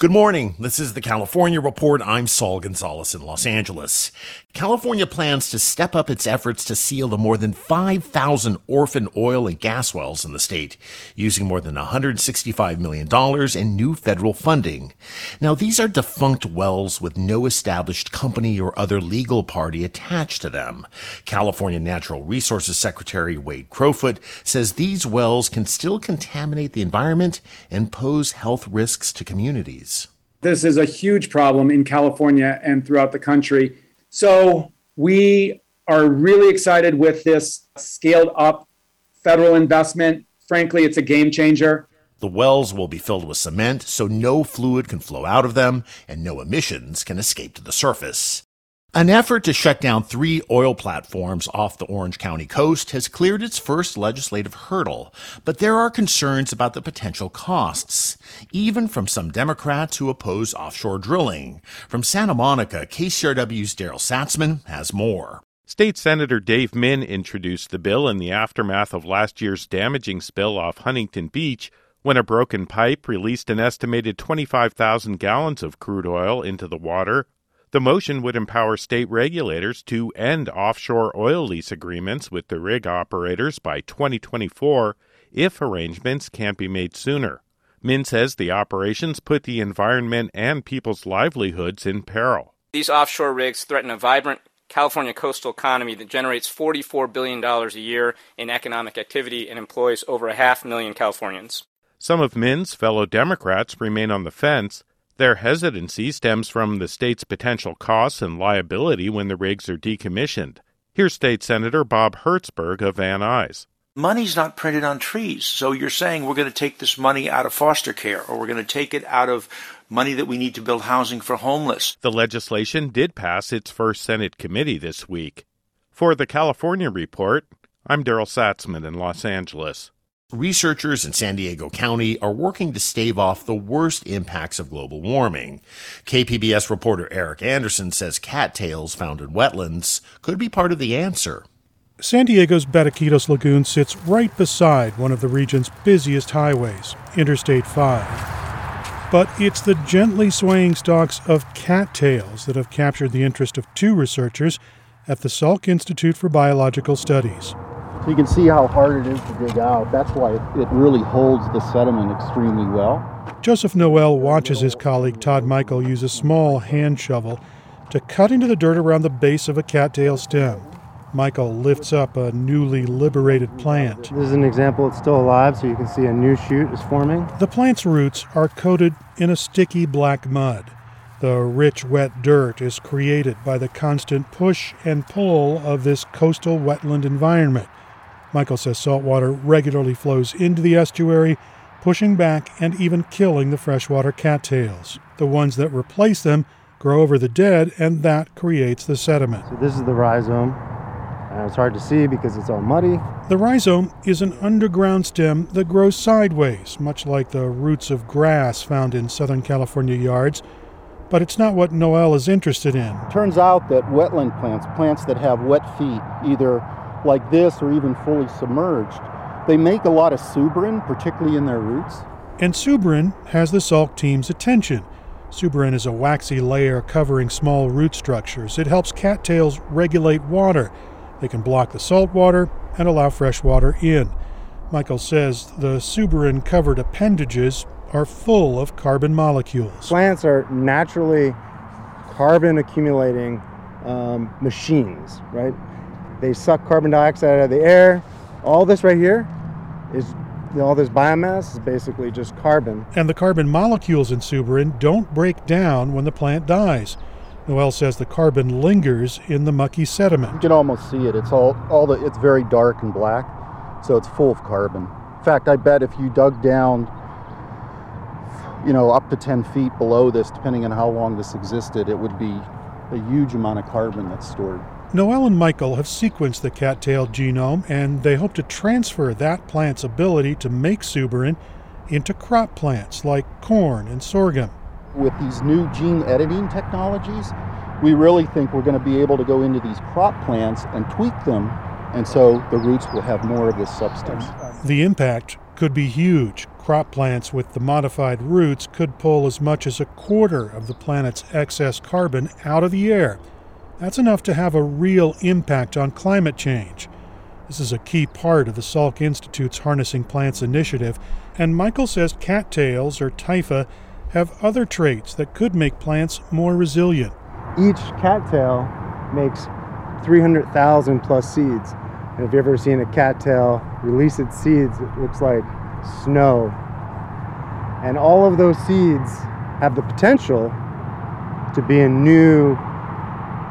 Good morning. This is the California Report. I'm Saul Gonzalez in Los Angeles. California plans to step up its efforts to seal the more than 5,000 orphan oil and gas wells in the state, using more than $165 million in new federal funding. Now, these are defunct wells with no established company or other legal party attached to them. California Natural Resources Secretary Wade Crowfoot says these wells can still contaminate the environment and pose health risks to communities. This is a huge problem in California and throughout the country. So we are really excited with this scaled up federal investment. Frankly, it's a game changer. The wells will be filled with cement so no fluid can flow out of them and no emissions can escape to the surface. An effort to shut down three oil platforms off the Orange County coast has cleared its first legislative hurdle, but there are concerns about the potential costs, even from some Democrats who oppose offshore drilling. From Santa Monica, KCRW's Daryl Satzman has more. State Senator Dave Min introduced the bill in the aftermath of last year's damaging spill off Huntington Beach when a broken pipe released an estimated 25,000 gallons of crude oil into the water the motion would empower state regulators to end offshore oil lease agreements with the rig operators by 2024 if arrangements can't be made sooner. Min says the operations put the environment and people's livelihoods in peril. These offshore rigs threaten a vibrant California coastal economy that generates $44 billion a year in economic activity and employs over a half million Californians. Some of Min's fellow Democrats remain on the fence, their hesitancy stems from the state's potential costs and liability when the rigs are decommissioned. Here's State Senator Bob Hertzberg of Van Nuys. Money's not printed on trees. So you're saying we're going to take this money out of foster care or we're going to take it out of money that we need to build housing for homeless. The legislation did pass its first Senate committee this week. For the California Report, I'm Daryl Satzman in Los Angeles. Researchers in San Diego County are working to stave off the worst impacts of global warming. KPBS reporter Erik Anderson says cattails found in wetlands could be part of the answer. San Diego's Batiquitos Lagoon sits right beside one of the region's busiest highways, Interstate 5. But it's the gently swaying stalks of cattails that have captured the interest of two researchers at the Salk Institute for Biological Studies. So you can see how hard it is to dig out. That's why it, really holds the sediment extremely well. Joseph Noel watches his colleague Todd Michael use a small hand shovel to cut into the dirt around the base of a cattail stem. Michael lifts up a newly liberated plant. This is an example, it's still alive, so you can see a new shoot is forming. The plant's roots are coated in a sticky black mud. The rich, wet dirt is created by the constant push and pull of this coastal wetland environment. Michael says saltwater regularly flows into the estuary, pushing back and even killing the freshwater cattails. The ones that replace them grow over the dead, and that creates the sediment. So, this is the rhizome. Uh, it's hard to see because it's all muddy. The rhizome is an underground stem that grows sideways, much like the roots of grass found in Southern California yards. But it's not what Noel is interested in. Turns out that wetland plants, plants that have wet feet, either like this or even fully submerged, they make a lot of suberin, particularly in their roots. And suberin has the Salk team's attention. Suberin is a waxy layer covering small root structures. It helps cattails regulate water. They can block the salt water and allow fresh water in. Michael says the suberin covered appendages are full of carbon molecules. Plants are naturally carbon accumulating um, machines, right? They suck carbon dioxide out of the air. All this right here is all this biomass is basically just carbon. And the carbon molecules in suberin don't break down when the plant dies. Noel says the carbon lingers in the mucky sediment. You can almost see it. It's all all the it's very dark and black, so it's full of carbon. In fact, I bet if you dug down you know, up to 10 feet below this, depending on how long this existed, it would be a huge amount of carbon that's stored. Noel and Michael have sequenced the cattail genome and they hope to transfer that plant's ability to make suberin into crop plants like corn and sorghum. With these new gene editing technologies, we really think we're going to be able to go into these crop plants and tweak them, and so the roots will have more of this substance. The impact could be huge. Crop plants with the modified roots could pull as much as a quarter of the planet's excess carbon out of the air that's enough to have a real impact on climate change. This is a key part of the Salk Institute's Harnessing Plants initiative, and Michael says cattails or typha have other traits that could make plants more resilient. Each cattail makes 300,000 plus seeds. And if you've ever seen a cattail release its seeds, it looks like snow. And all of those seeds have the potential to be a new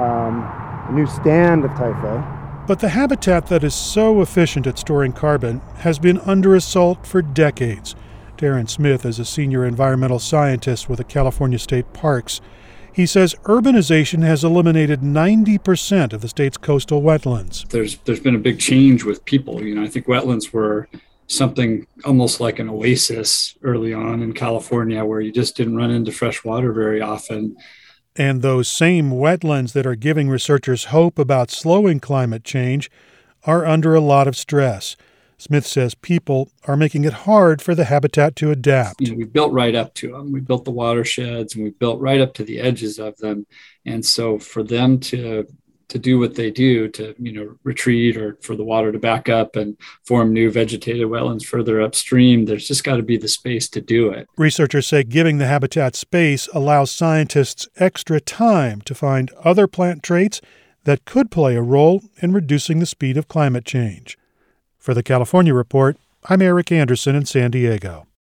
um, a new stand of typha. But the habitat that is so efficient at storing carbon has been under assault for decades. Darren Smith is a senior environmental scientist with the California State Parks. He says urbanization has eliminated 90% of the state's coastal wetlands. There's there's been a big change with people. You know, I think wetlands were something almost like an oasis early on in California where you just didn't run into fresh water very often. And those same wetlands that are giving researchers hope about slowing climate change are under a lot of stress. Smith says people are making it hard for the habitat to adapt. You know, we built right up to them. We built the watersheds and we built right up to the edges of them. And so for them to to do what they do to you know retreat or for the water to back up and form new vegetated wetlands further upstream there's just got to be the space to do it. Researchers say giving the habitat space allows scientists extra time to find other plant traits that could play a role in reducing the speed of climate change. For the california report i'm erik anderson in san diego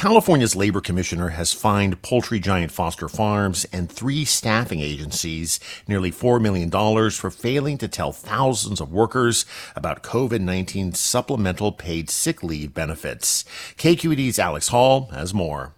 California's labor commissioner has fined poultry giant Foster Farms and three staffing agencies nearly $4 million for failing to tell thousands of workers about COVID 19 supplemental paid sick leave benefits. KQED's Alex Hall has more.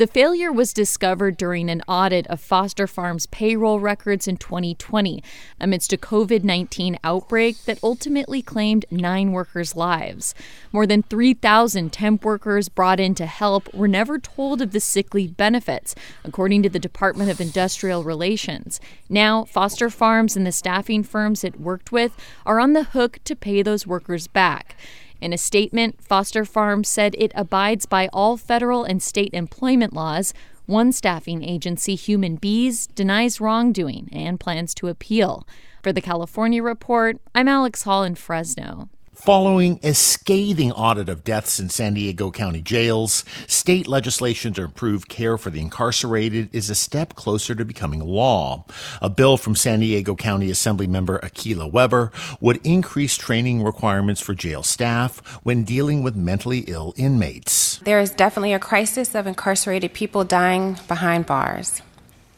The failure was discovered during an audit of Foster Farms payroll records in 2020 amidst a COVID 19 outbreak that ultimately claimed nine workers' lives. More than 3,000 temp workers brought in to help were never told of the sick leave benefits, according to the Department of Industrial Relations. Now, Foster Farms and the staffing firms it worked with are on the hook to pay those workers back. In a statement, Foster Farms said it abides by all federal and state employment laws. One staffing agency, Human Bees, denies wrongdoing and plans to appeal. For the California Report, I'm Alex Hall in Fresno. Following a scathing audit of deaths in San Diego County jails, state legislation to improve care for the incarcerated is a step closer to becoming law. A bill from San Diego County Assembly member Akilah Weber would increase training requirements for jail staff when dealing with mentally ill inmates. There is definitely a crisis of incarcerated people dying behind bars.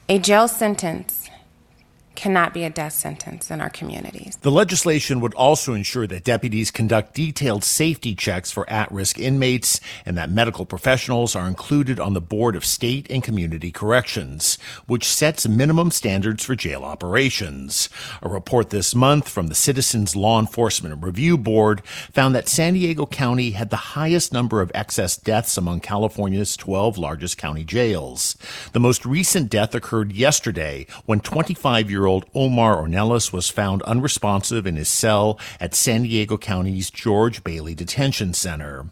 A jail sentence cannot be a death sentence in our communities. The legislation would also ensure that deputies conduct detailed safety checks for at risk inmates and that medical professionals are included on the Board of State and Community Corrections, which sets minimum standards for jail operations. A report this month from the Citizens Law Enforcement Review Board found that San Diego County had the highest number of excess deaths among California's 12 largest county jails. The most recent death occurred yesterday when 25 year old Omar Ornelas was found unresponsive in his cell at San Diego County's George Bailey Detention Center.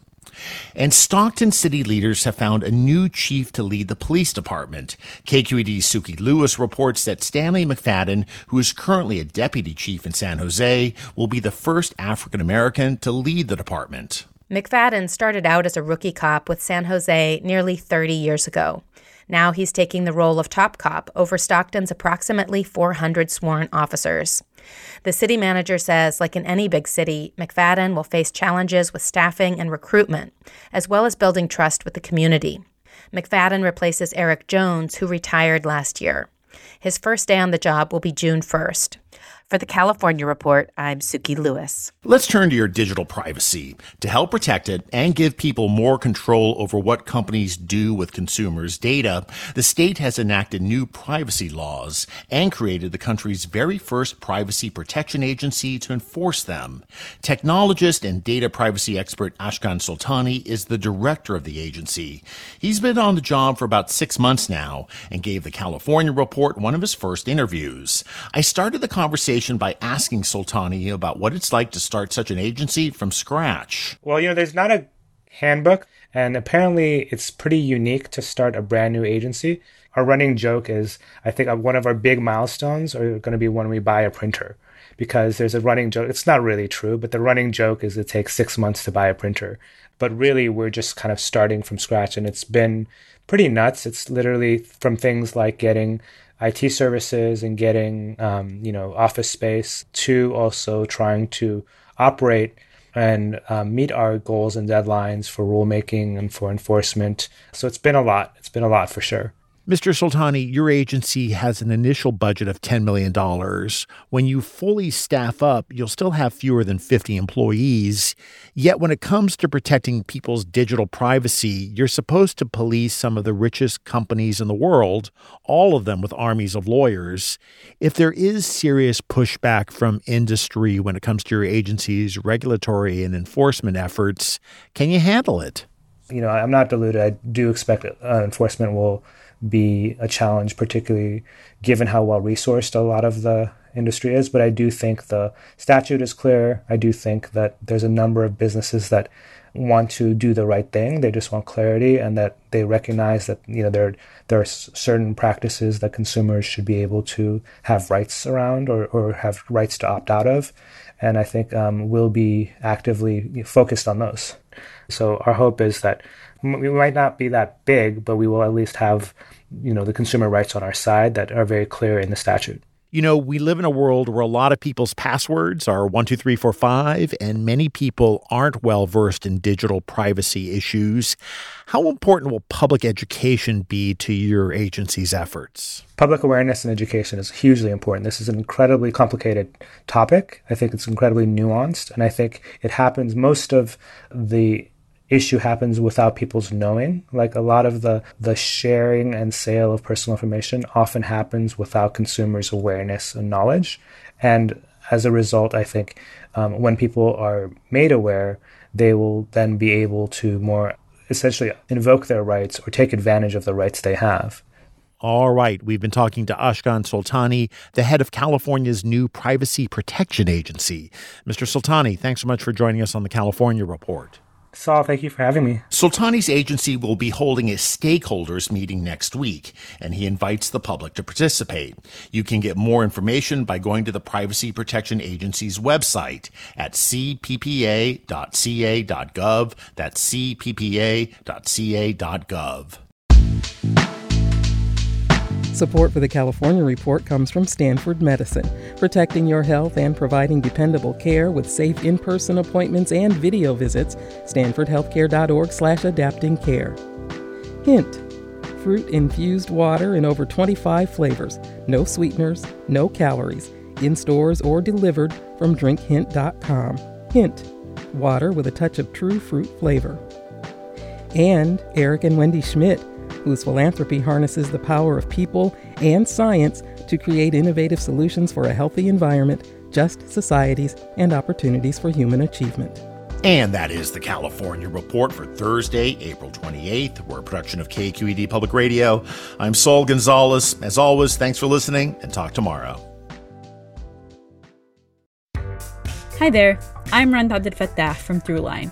And Stockton city leaders have found a new chief to lead the police department. KQED's Sukey Lewis reports that Stanley McFadden, who is currently a deputy chief in San Jose, will be the first African American to lead the department. McFadden started out as a rookie cop with San Jose nearly 30 years ago. Now he's taking the role of top cop over Stockton's approximately 400 sworn officers. The city manager says, like in any big city, McFadden will face challenges with staffing and recruitment, as well as building trust with the community. McFadden replaces Eric Jones, who retired last year. His first day on the job will be June 1st. For the California Report, I'm Sukey Lewis. Let's turn to your digital privacy. To help protect it and give people more control over what companies do with consumers' data, the state has enacted new privacy laws and created the country's very first privacy protection agency to enforce them. Technologist and data privacy expert Ashkan Soltani is the director of the agency. He's been on the job for about six months now and gave the California Report one of his first interviews. I started the conversation conversation by asking Soltani about what it's like to start such an agency from scratch. Well, you know, there's not a handbook, and apparently it's pretty unique to start a brand new agency. Our running joke is I think uh, one of our big milestones are going to be when we buy a printer because there's a running joke. It's not really true, but the running joke is it takes six months to buy a printer. But really, we're just kind of starting from scratch, and it's been pretty nuts. It's literally from things like getting IT services and getting um, you know office space to also trying to operate and um, meet our goals and deadlines for rulemaking and for enforcement. So it's been a lot. It's been a lot for sure. Mr. Soltani, your agency has an initial budget of $10 million. When you fully staff up, you'll still have fewer than 50 employees. Yet, when it comes to protecting people's digital privacy, you're supposed to police some of the richest companies in the world, all of them with armies of lawyers. If there is serious pushback from industry when it comes to your agency's regulatory and enforcement efforts, can you handle it? You know, I'm not deluded. I do expect uh, enforcement will be a challenge, particularly given how well resourced a lot of the industry is. But I do think the statute is clear. I do think that there's a number of businesses that want to do the right thing. They just want clarity and that they recognize that you know there there are certain practices that consumers should be able to have rights around or, or have rights to opt out of. And I think um, we'll be actively focused on those. So our hope is that we might not be that big, but we will at least have, you know, the consumer rights on our side that are very clear in the statute. You know, we live in a world where a lot of people's passwords are one, two, three, four, five, and many people aren't well versed in digital privacy issues. How important will public education be to your agency's efforts? Public awareness and education is hugely important. This is an incredibly complicated topic. I think it's incredibly nuanced, and I think it happens most of the issue happens without people's knowing. Like a lot of the the sharing and sale of personal information often happens without consumers' awareness and knowledge. And as a result, I think um, when people are made aware, they will then be able to more essentially invoke their rights or take advantage of the rights they have. All right, we've been talking to Ashkan Soltani, the head of California's new Privacy Protection Agency. Mr. Soltani, thanks so much for joining us on the California Report. Saul, thank you for having me. Soltani's agency will be holding a stakeholders meeting next week, and he invites the public to participate. You can get more information by going to the Privacy Protection Agency's website at cppa.ca.gov. That's cppa.ca.gov. Support for the California Report comes from Stanford Medicine, protecting your health and providing dependable care with safe in-person appointments and video visits. StanfordHealthcare.org slash adapting care. Hint, fruit-infused water in over 25 flavors, no sweeteners, no calories, in stores or delivered from drinkhint.com. Hint, water with a touch of true fruit flavor. And Eric and Wendy Schmidt, whose philanthropy harnesses the power of people and science to create innovative solutions for a healthy environment, just societies, and opportunities for human achievement. And that is the California Report for Thursday, April 28th. We're a production of KQED Public Radio. I'm Saul Gonzalez. As always, thanks for listening and talk tomorrow. Hi there. I'm Rund Abdelfatah from Throughline.